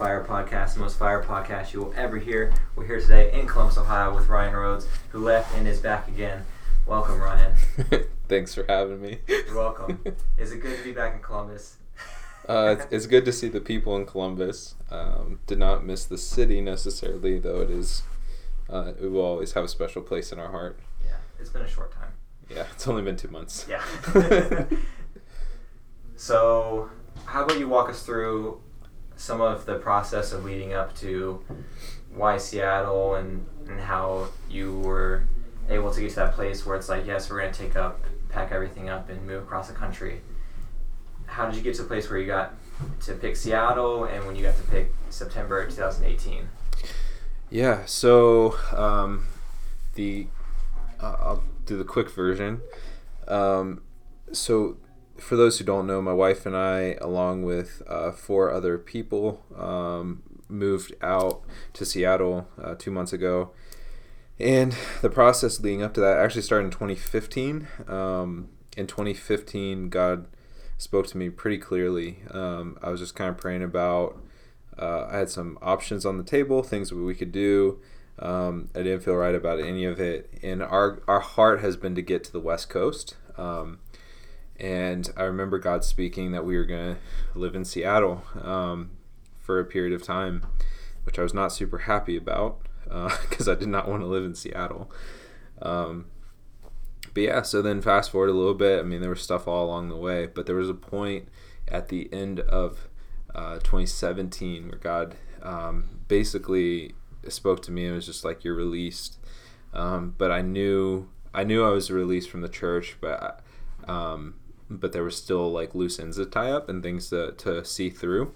Fire Podcast, the most fire podcast you will ever hear. We're here today in Columbus, Ohio, with Ryan Rhodes, who left and is back again. Welcome, Ryan. Thanks for having me. You're welcome. is it good to be back in Columbus? uh, it's, it's, good to see the people in Columbus. Um, did not miss the city necessarily, though it is. Uh, it will always have a special place in our heart. Yeah, it's been a short time. Yeah, it's only been two months. Yeah. so, how about you walk us through some of the process of leading up to why Seattle and, and how you were able to get to that place where it's like, yes, we're going to take up, pack everything up, and move across the country. How did you get to a place where you got to pick Seattle and when you got to pick September 2018? Yeah, so um, the uh, I'll do the quick version. Um, so for those who don't know, my wife and I, along with uh, four other people, um, moved out to Seattle uh, two months ago. And the process leading up to that actually started in 2015. Um, in 2015, God spoke to me pretty clearly. Um, I was just kind of praying about, uh, I had some options on the table, things that we could do. Um, I didn't feel right about any of it. And our, our heart has been to get to the West Coast. Um, and I remember God speaking that we were going to live in Seattle um, for a period of time, which I was not super happy about because uh, I did not want to live in Seattle. Um, but yeah, so then fast forward a little bit. I mean, there was stuff all along the way, but there was a point at the end of uh, 2017 where God um, basically spoke to me and was just like, "You're released." Um, but I knew I knew I was released from the church, but um, but there was still like loose ends to tie up and things to, to see through.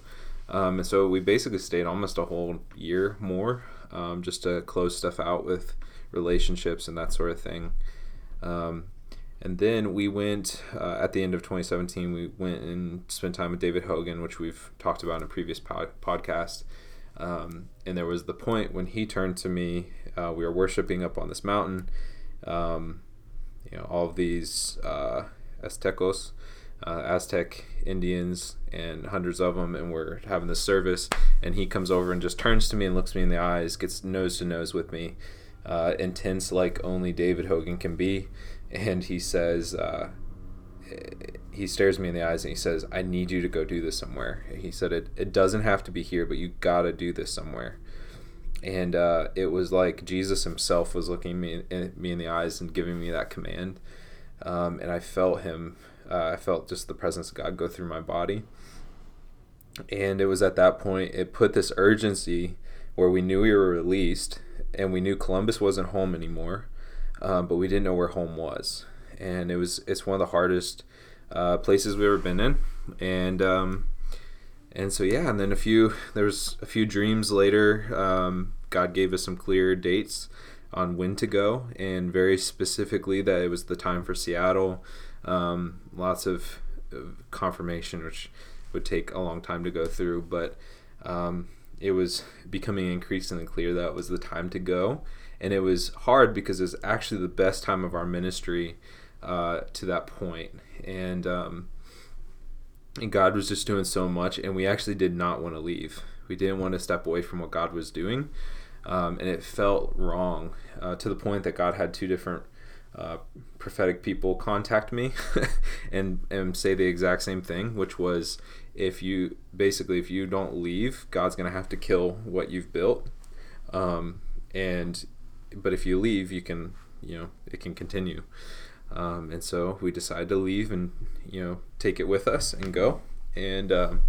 Um, and so we basically stayed almost a whole year more um, just to close stuff out with relationships and that sort of thing. Um, and then we went uh, at the end of 2017. We went and spent time with David Hogan, which we've talked about in a previous pod- podcast. Um, and there was the point when he turned to me. Uh, we were worshiping up on this mountain. Um, you know, all of these uh, Aztecos, uh, Aztec Indians, and hundreds of them, and we're having this service. And he comes over and just turns to me and looks me in the eyes, gets nose to nose with me, uh, intense like only David Hogan can be. And he says, uh, he stares me in the eyes and he says, I need you to go do this somewhere. He said, it, it doesn't have to be here, but you gotta do this somewhere. And uh, it was like Jesus himself was looking me in, me in the eyes and giving me that command um, and I felt him. Uh, I felt just the presence of God go through my body, and it was at that point it put this urgency where we knew we were released, and we knew Columbus wasn't home anymore, um, but we didn't know where home was, and it was it's one of the hardest uh, places we've ever been in, and um, and so yeah, and then a few there was a few dreams later. Um, God gave us some clear dates on when to go, and very specifically that it was the time for Seattle. Um, lots of confirmation, which would take a long time to go through, but um, it was becoming increasingly clear that was the time to go. And it was hard because it was actually the best time of our ministry uh, to that point. And, um, and God was just doing so much, and we actually did not want to leave. We didn't want to step away from what God was doing um, and it felt wrong uh, to the point that God had two different uh, prophetic people contact me and and say the exact same thing, which was if you basically if you don't leave, God's gonna have to kill what you've built, um, and but if you leave, you can you know it can continue. Um, and so we decided to leave and you know take it with us and go, and um,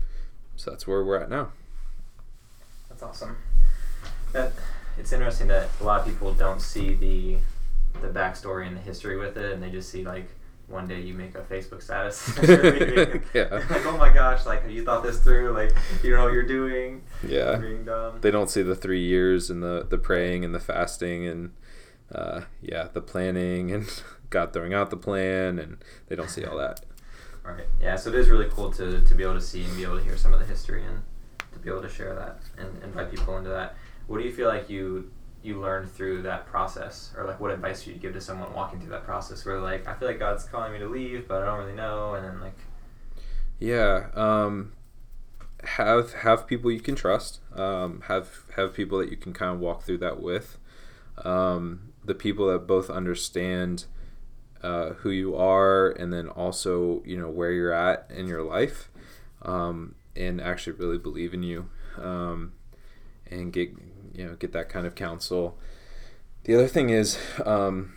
so that's where we're at now. That's awesome. That it's interesting that a lot of people don't see the the backstory and the history with it, and they just see like one day you make a Facebook status, yeah. like oh my gosh, like have you thought this through, like you know what you're doing. Yeah, they don't see the three years and the the praying and the fasting and uh, yeah, the planning and God throwing out the plan, and they don't see all that. Right. Yeah. So it is really cool to to be able to see and be able to hear some of the history and to be able to share that and invite people into that. What do you feel like you you learned through that process, or like what advice you'd you give to someone walking through that process, where like I feel like God's calling me to leave, but I don't really know, and then like. Yeah. Um, have have people you can trust. Um, have have people that you can kind of walk through that with. Um, the people that both understand uh, who you are and then also you know where you're at in your life um, and actually really believe in you um, and get you know get that kind of counsel. The other thing is um,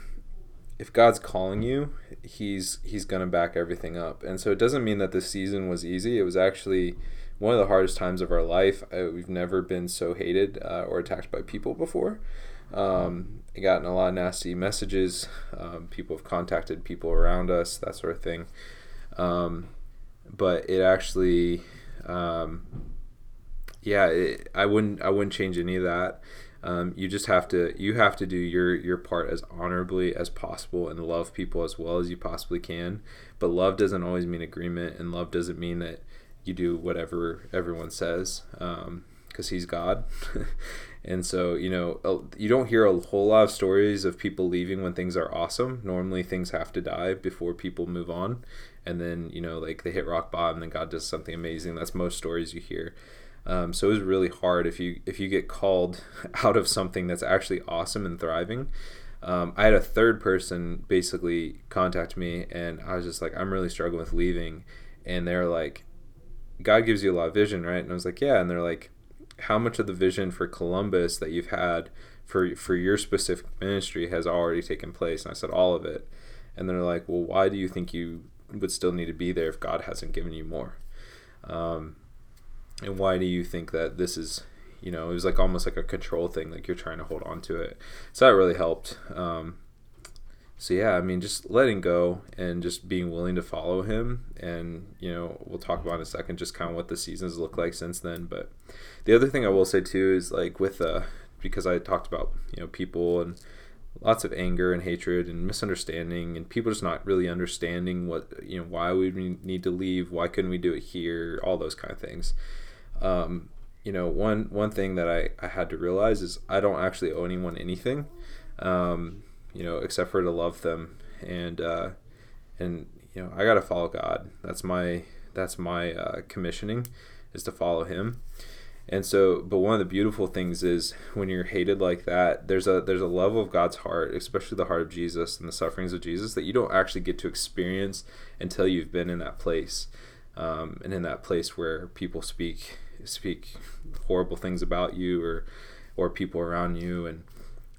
if god's calling you he's he's gonna back everything up. And so it doesn't mean that this season was easy. It was actually one of the hardest times of our life. I, we've never been so hated uh, or attacked by people before. Um, I gotten a lot of nasty messages. Um, people have contacted people around us, that sort of thing. Um, but it actually, um, yeah, it, I wouldn't I wouldn't change any of that. Um, you just have to you have to do your your part as honorably as possible and love people as well as you possibly can. But love doesn't always mean agreement, and love doesn't mean that you do whatever everyone says because um, he's God. And so, you know, you don't hear a whole lot of stories of people leaving when things are awesome. Normally, things have to die before people move on. And then, you know, like they hit rock bottom, and then God does something amazing. That's most stories you hear. Um, so it was really hard if you if you get called out of something that's actually awesome and thriving. Um, I had a third person basically contact me, and I was just like, I'm really struggling with leaving, and they're like, God gives you a lot of vision, right? And I was like, yeah, and they're like, how much of the vision for Columbus that you've had for for your specific ministry has already taken place? And I said all of it. And they're like, well, why do you think you would still need to be there if God hasn't given you more? Um, and why do you think that this is, you know, it was like almost like a control thing, like you're trying to hold on to it. So that really helped. Um, so yeah, I mean, just letting go and just being willing to follow him, and you know, we'll talk about in a second just kind of what the seasons look like since then. But the other thing I will say too is like with uh, because I talked about you know people and lots of anger and hatred and misunderstanding and people just not really understanding what you know why we need to leave, why couldn't we do it here, all those kind of things. Um, you know, one one thing that I, I had to realize is I don't actually owe anyone anything. Um, you know, except for to love them and uh, and you know I got to follow God. That's my that's my uh, commissioning is to follow Him. And so, but one of the beautiful things is when you're hated like that, there's a there's a level of God's heart, especially the heart of Jesus and the sufferings of Jesus, that you don't actually get to experience until you've been in that place, um, and in that place where people speak speak horrible things about you or or people around you, and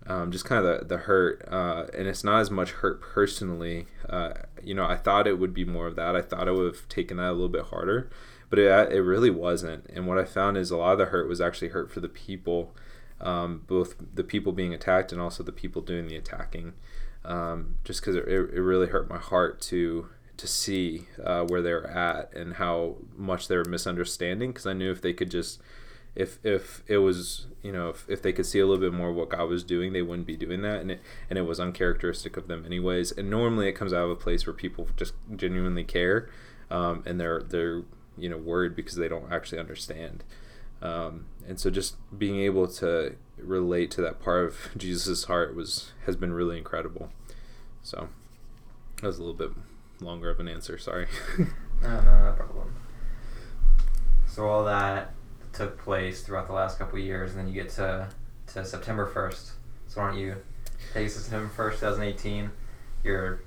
um, just kind of the, the hurt uh, and it's not as much hurt personally uh, you know i thought it would be more of that. I thought i would have taken that a little bit harder but it, it really wasn't. And what i found is a lot of the hurt was actually hurt for the people um, both the people being attacked and also the people doing the attacking um, just because it, it really hurt my heart to to see uh, where they're at and how much they're misunderstanding because i knew if they could just if if it was you know if, if they could see a little bit more what God was doing, they wouldn't be doing that, and it and it was uncharacteristic of them anyways. And normally it comes out of a place where people just genuinely care, um, and they're they're you know worried because they don't actually understand. Um, and so just being able to relate to that part of Jesus's heart was has been really incredible. So that was a little bit longer of an answer. Sorry. no, no, no problem. So all that took place throughout the last couple years, and then you get to to September first. So why don't you take us to September first, 2018? You're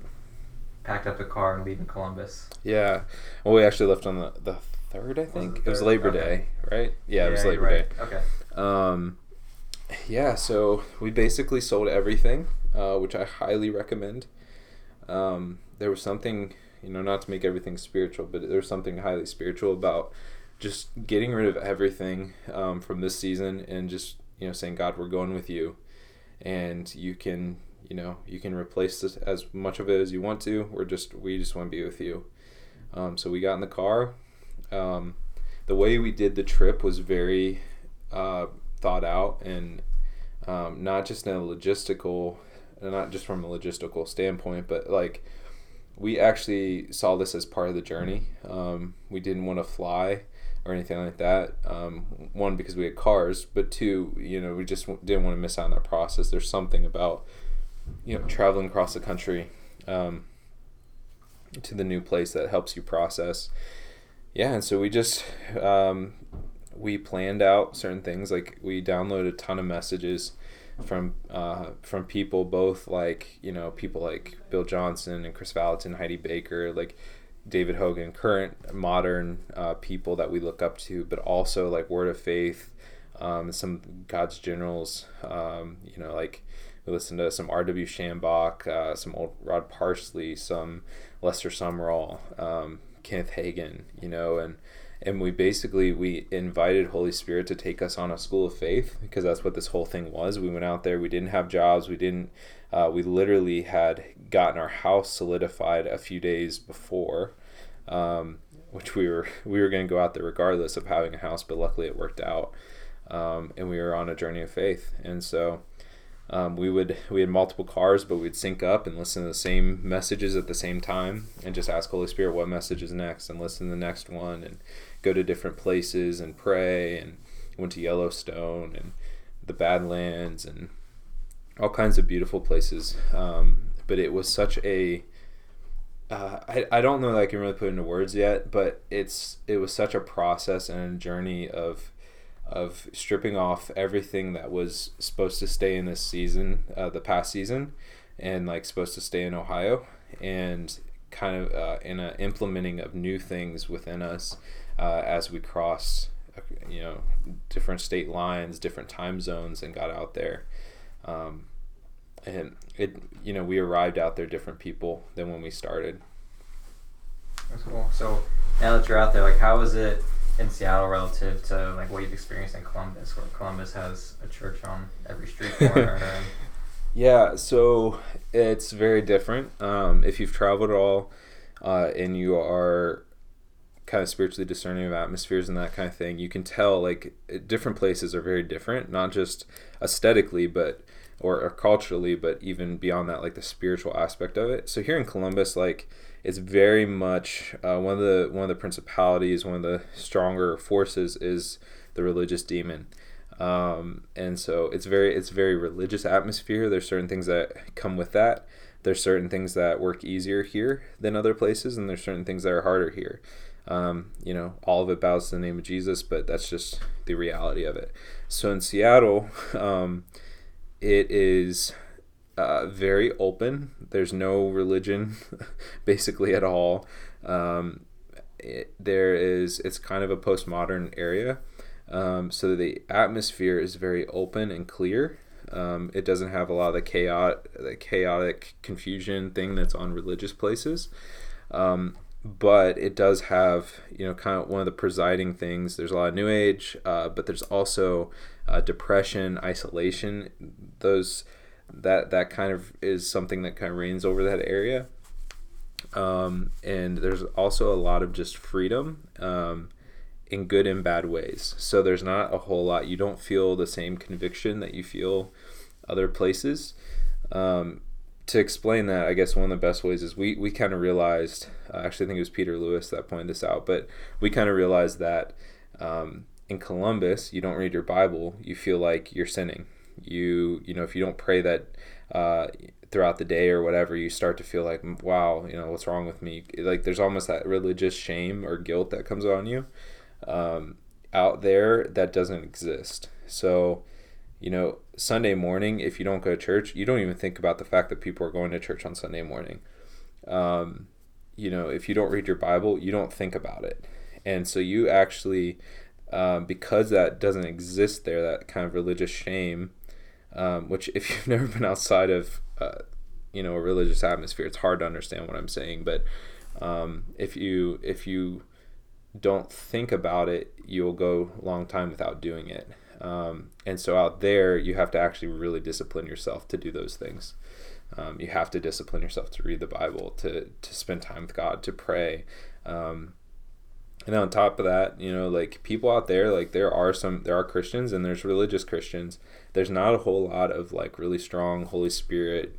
packed up the car and leaving Columbus. Yeah. Well, we actually left on the the third, I think. Was it, it, was Labor okay. Day, right? Yeah, yeah, it was Labor right. Day. Okay. Um, yeah. So we basically sold everything, uh, which I highly recommend. Um, there was something, you know, not to make everything spiritual, but there was something highly spiritual about just getting rid of everything um, from this season and just you know saying God, we're going with you, and you can you know you can replace this as much of it as you want to. We're just we just want to be with you. Um, so we got in the car. Um, the way we did the trip was very uh, thought out and um, not just in a logistical, not just from a logistical standpoint, but like we actually saw this as part of the journey. Um, we didn't want to fly or anything like that. Um, one because we had cars, but two, you know, we just didn't want to miss out on that process. There's something about you know traveling across the country um, to the new place that helps you process. yeah, and so we just um, we planned out certain things. Like we downloaded a ton of messages from uh, from people both like you know people like Bill Johnson and Kris Vallotton, Heidi Baker, like David Hogan, current modern uh, people that we look up to, but also like Word of Faith, um, some God's generals. Um, you know, like we listened to some R.W. Schambach, uh, some old Rod Parsley, some Lester Sumrall, um, Kenneth Hagin. You know, and and we basically we invited Holy Spirit to take us on a school of faith because that's what this whole thing was. We went out there. We didn't have jobs. We didn't. Uh, we literally had gotten our house solidified a few days before, um, which we were we were going to go out there regardless of having a house, but luckily it worked out, um, and we were on a journey of faith. And so um, we would we had multiple cars, but we'd sync up and listen to the same messages at the same time, and just ask Holy Spirit what message is next, and listen to the next one, and go to different places and pray, and went to Yellowstone and the Badlands and all kinds of beautiful places. Um, but it was such a uh, I, I don't know that I can really put into words yet, but it's it was such a process and a journey of of stripping off everything that was supposed to stay in this season, uh, the past season, and like supposed to stay in Ohio, and kind of uh, in a implementing of new things within us uh, as we crossed, you know, different state lines, different time zones, and got out there. Um, and it, you know, we arrived out there different people than when we started. That's cool. So now that you're out there, like, how is it in Seattle relative to like what you've experienced in Columbus, where Columbus has a church on every street corner? and... Yeah, so it's very different. Um, if you've traveled at all, uh, and you are kind of spiritually discerning of atmospheres and that kind of thing, you can tell like different places are very different, not just aesthetically, but or, or culturally, but even beyond that, like the spiritual aspect of it. So here in Columbus, like it's very much uh, one of the one of the principalities, one of the stronger forces is the religious demon. Um, and so it's very it's very religious atmosphere. There's certain things that come with that. There's certain things that work easier here than other places, and there's certain things that are harder here. Um, you know, all of it bows to the name of Jesus, but that's just the reality of it. So in Seattle, um, it is uh, very open. There's no religion, basically at all. Um, it, there is. It's kind of a postmodern area, um, so the atmosphere is very open and clear. Um, it doesn't have a lot of the chaotic, the chaotic confusion thing that's on religious places. Um, but it does have you know kind of one of the presiding things. There's a lot of new age uh, but there's also uh, depression isolation. Those that that kind of is something that kind of reigns over that area. Um, and there's also a lot of just freedom um, in good and bad ways. So there's not a whole lot. You don't feel the same conviction that you feel other places. Um, to explain that, I guess one of the best ways is we, we kind of realized, uh, actually, I think it was Peter Lewis that pointed this out, but we kind of realized that um, in Columbus, you don't read your Bible, you feel like you're sinning. You, you know, if you don't pray that uh, throughout the day or whatever, you start to feel like, wow, you know, what's wrong with me? Like there's almost that religious shame or guilt that comes on you. Um, out there, that doesn't exist. So, you know, Sunday morning, if you don't go to church, you don't even think about the fact that people are going to church on Sunday morning. Um, you know, if you don't read your Bible, you don't think about it. And so you actually, um, because that doesn't exist there, that kind of religious shame, um, which if you've never been outside of, uh, you know, a religious atmosphere, it's hard to understand what I'm saying. But um, if you if you don't think about it, you'll go a long time without doing it. Um, and so out there, you have to actually really discipline yourself to do those things. Um, you have to discipline yourself to read the Bible, to to spend time with God, to pray. Um, and on top of that, you know, like people out there, like there are some, there are Christians and there's religious Christians. There's not a whole lot of like really strong Holy Spirit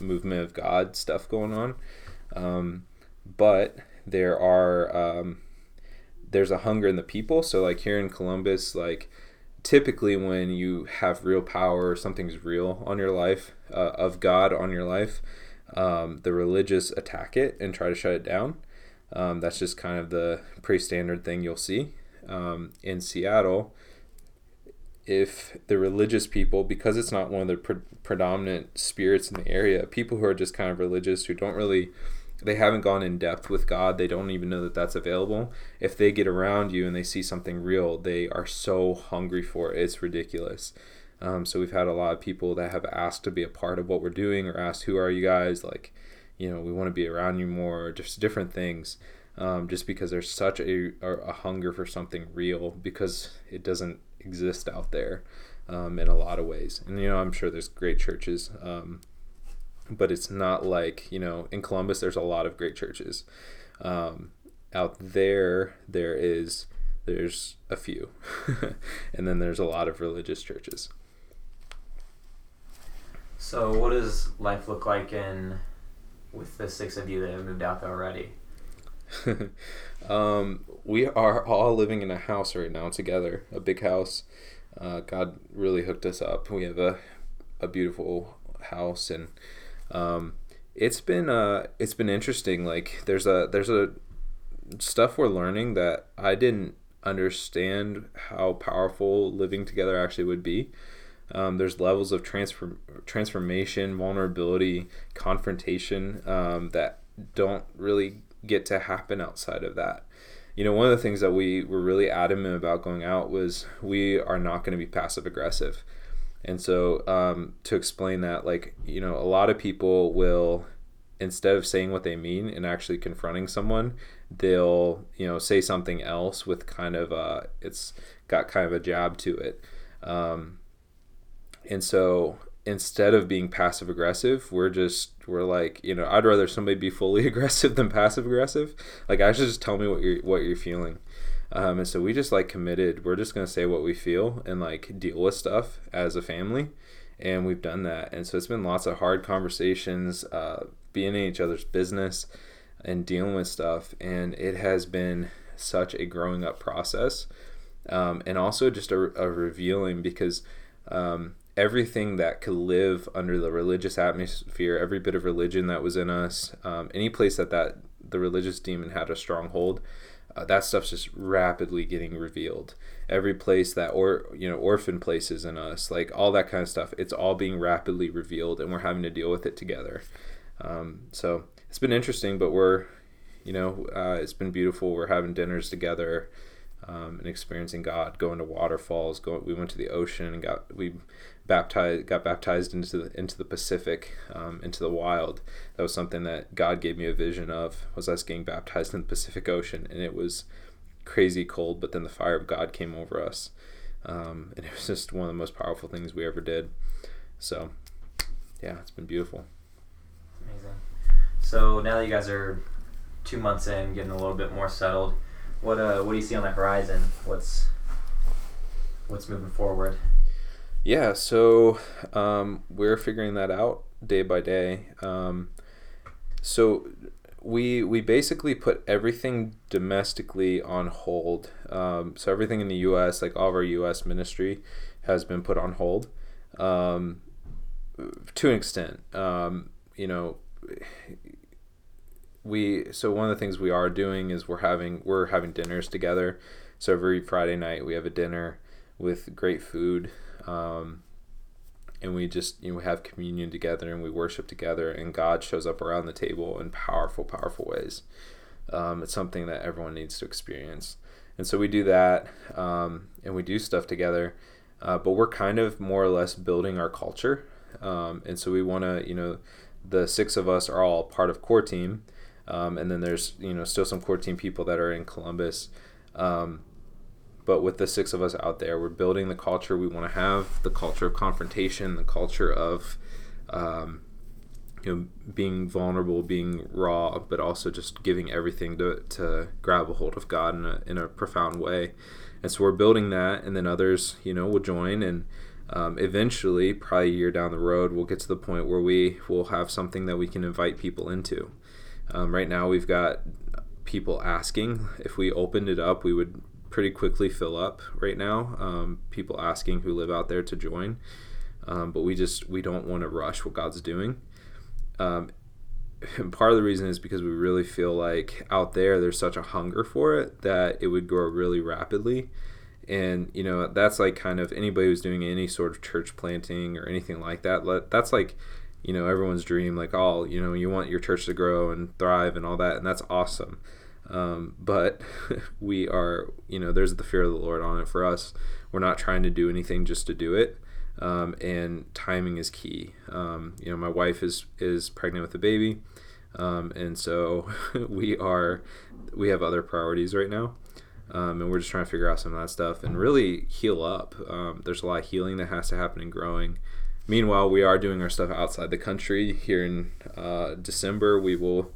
movement of God stuff going on, um, but there are um, there's a hunger in the people. So like here in Columbus, like typically when you have real power or something's real on your life uh, of god on your life um, the religious attack it and try to shut it down Um, that's just kind of the pretty standard thing you'll see. Um, in Seattle, if the religious people, because it's not one of the pre- predominant spirits in the area, people who are just kind of religious, who don't really, they haven't gone in depth with God, they don't even know that that's available. If they get around you and they see something real, they are so hungry for it. It's ridiculous. Um, so we've had a lot of people that have asked to be a part of what we're doing or asked, who are you guys? Like, you know, we want to be around you more, just different things. Um, just because there's such a, a hunger for something real because it doesn't exist out there um, in a lot of ways. And, you know, I'm sure there's great churches, um, but it's not like, you know, in Columbus, there's a lot of great churches. Um, out there, there is, there's a few. and then there's a lot of religious churches. So, what does life look like in with the six of you that have moved out there already? um, we are all living in a house right now together, a big house. Uh, God really hooked us up. We have a, a beautiful house, and um, it's been uh, it's been interesting. Like there's a there's a stuff we're learning that I didn't understand how powerful living together actually would be. Um, there's levels of transfer, transformation, vulnerability, confrontation um, that don't really get to happen outside of that. You know, one of the things that we were really adamant about going out was we are not going to be passive aggressive. And so, um, to explain that, like, you know, a lot of people will, instead of saying what they mean and actually confronting someone, they'll, you know, say something else with kind of, uh, it's got kind of a jab to it. Um, and so instead of being passive aggressive, we're just we're like, you know, I'd rather somebody be fully aggressive than passive aggressive. Like I should just tell me what you're what you're feeling. Um, and so we just like committed. We're just gonna say what we feel and like deal with stuff as a family, and we've done that. And so it's been lots of hard conversations, uh, being in each other's business, and dealing with stuff. And it has been such a growing up process, um, and also just a, a revealing because um, everything that could live under the religious atmosphere, every bit of religion that was in us, um, any place that that the religious demon had a stronghold, uh, that stuff's just rapidly getting revealed. Every place that or you know orphan places in us, like all that kind of stuff, it's all being rapidly revealed, and we're having to deal with it together. Um, so it's been interesting, but we're you know uh, it's been beautiful. We're having dinners together. Um, and experiencing God, going to waterfalls. Going, we went to the ocean and got we baptized got baptized into the into the Pacific, um, into the wild. That was something that God gave me a vision of. Was us getting baptized in the Pacific Ocean, and it was crazy cold. But then the fire of God came over us, um, and it was just one of the most powerful things we ever did. So, yeah, it's been beautiful. Amazing. So now that you guys are two months in, getting a little bit more settled, what uh, what do you see on the horizon? What's what's moving forward? Yeah, so um, we're figuring that out day by day. Um, so we we basically put everything domestically on hold. Um, so everything in the U.S., like all of our U.S. ministry, has been put on hold um, to an extent. Um, you know, we so one of the things we are doing is we're having we're having dinners together. So every Friday night we have a dinner with great food um, and we just you know have communion together and we worship together and god shows up around the table in powerful powerful ways. Um, it's something that everyone needs to experience. And so we do that um, and we do stuff together uh, but we're kind of more or less building our culture. Um, and so we want to you know the six of us are all part of core team um, and then there's you know still some core team people that are in columbus. Um, but with the six of us out there, we're building the culture we want to have the culture of confrontation, the culture of um, you know, being vulnerable, being raw, but also just giving everything to, to grab a hold of God in a, in a profound way. And so we're building that, and then others, you know, will join. And um, eventually, probably a year down the road, we'll get to the point where we will have something that we can invite people into. Um, right now, we've got people asking if we opened it up, we would pretty quickly fill up right now. Um, people asking who live out there to join, um, but we just we don't want to rush what God's doing. Um, and part of the reason is because we really feel like out there there's such a hunger for it that it would grow really rapidly and you know that's like kind of anybody who's doing any sort of church planting or anything like that that's like you know everyone's dream like oh you know you want your church to grow and thrive and all that and that's awesome um, but we are you know there's the fear of the lord on it for us we're not trying to do anything just to do it um, and timing is key um, you know my wife is is pregnant with a baby um, and so we are we have other priorities right now um, and we're just trying to figure out some of that stuff and really heal up. Um, there's a lot of healing that has to happen and growing. Meanwhile, we are doing our stuff outside the country. Here in uh, December, we will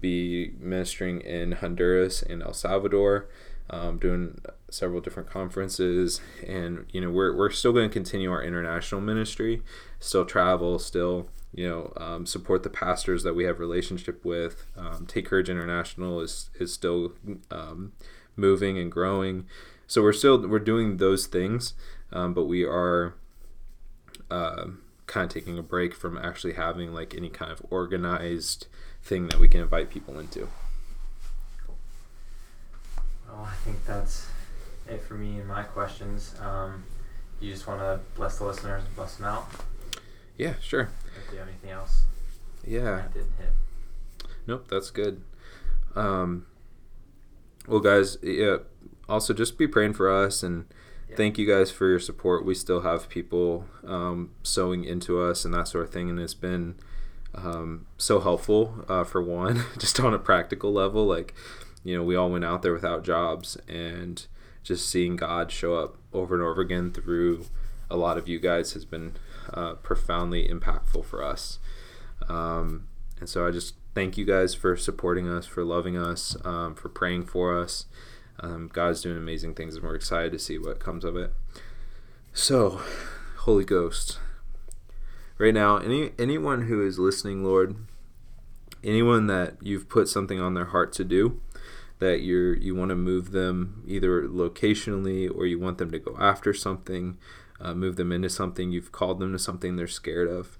be ministering in Honduras and El Salvador, um, doing several different conferences, and you know we're we're still going to continue our international ministry, still travel, still you know um, support the pastors that we have relationship with. Um, Take Courage International is is still um, moving and growing. So we're still we're doing those things, um, but we are uh, kind of taking a break from actually having like any kind of organized thing that we can invite people into. Well, I think that's it for me and my questions. Um, you just want to bless the listeners and bless them out. Yeah, sure. If you have anything else. Yeah. I didn't hit. Nope, that's good. Um, well, guys, yeah. Also, just be praying for us and yeah. thank you guys for your support. We still have people um, sowing into us and that sort of thing, and it's been um, so helpful uh, for one, just on a practical level. Like, you know, we all went out there without jobs, and just seeing God show up over and over again through a lot of you guys has been uh, profoundly impactful for us. Um, and so I just thank you guys for supporting us, for loving us, um, for praying for us. Um, God's doing amazing things, and we're excited to see what comes of it. So, Holy Ghost, right now, any anyone who is listening, Lord, anyone that you've put something on their heart to do, that you're you want to move them either locationally or you want them to go after something, uh, move them into something, you've called them to something they're scared of.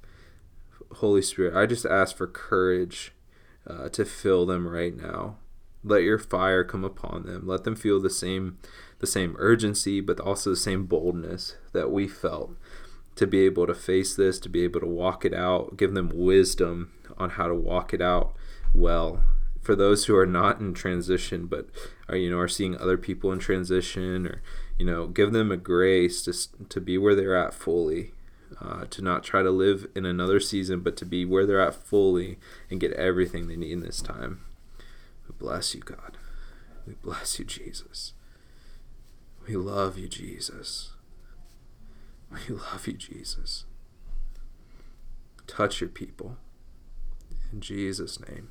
Holy Spirit, I just ask for courage uh, to fill them right now. Let your fire come upon them. Let them feel the same the same urgency, but also the same boldness that we felt to be able to face this, to be able to walk it out. Give them wisdom on how to walk it out well. For those who are not in transition, but are you know are seeing other people in transition, or you know, give them a grace to to be where they're at fully uh, to not try to live in another season, but to be where they're at fully and get everything they need in this time. We bless you, God. We bless you, Jesus. We love you, Jesus. We love you, Jesus. Touch your people. In Jesus' name.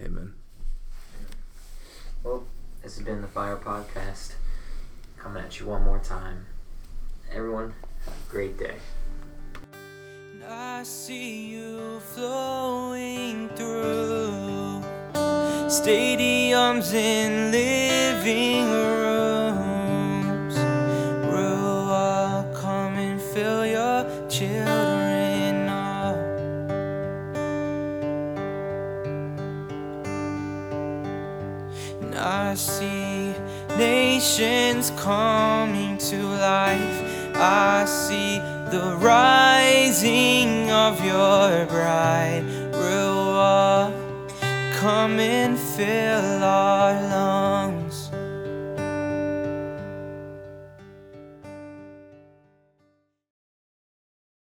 Amen. Well, this has been the Fire Podcast. Coming at you one more time. Everyone, have a great day. I see you flowing through stadiums and living coming to life. I see the rising of your bride. Ruah, come and fill our.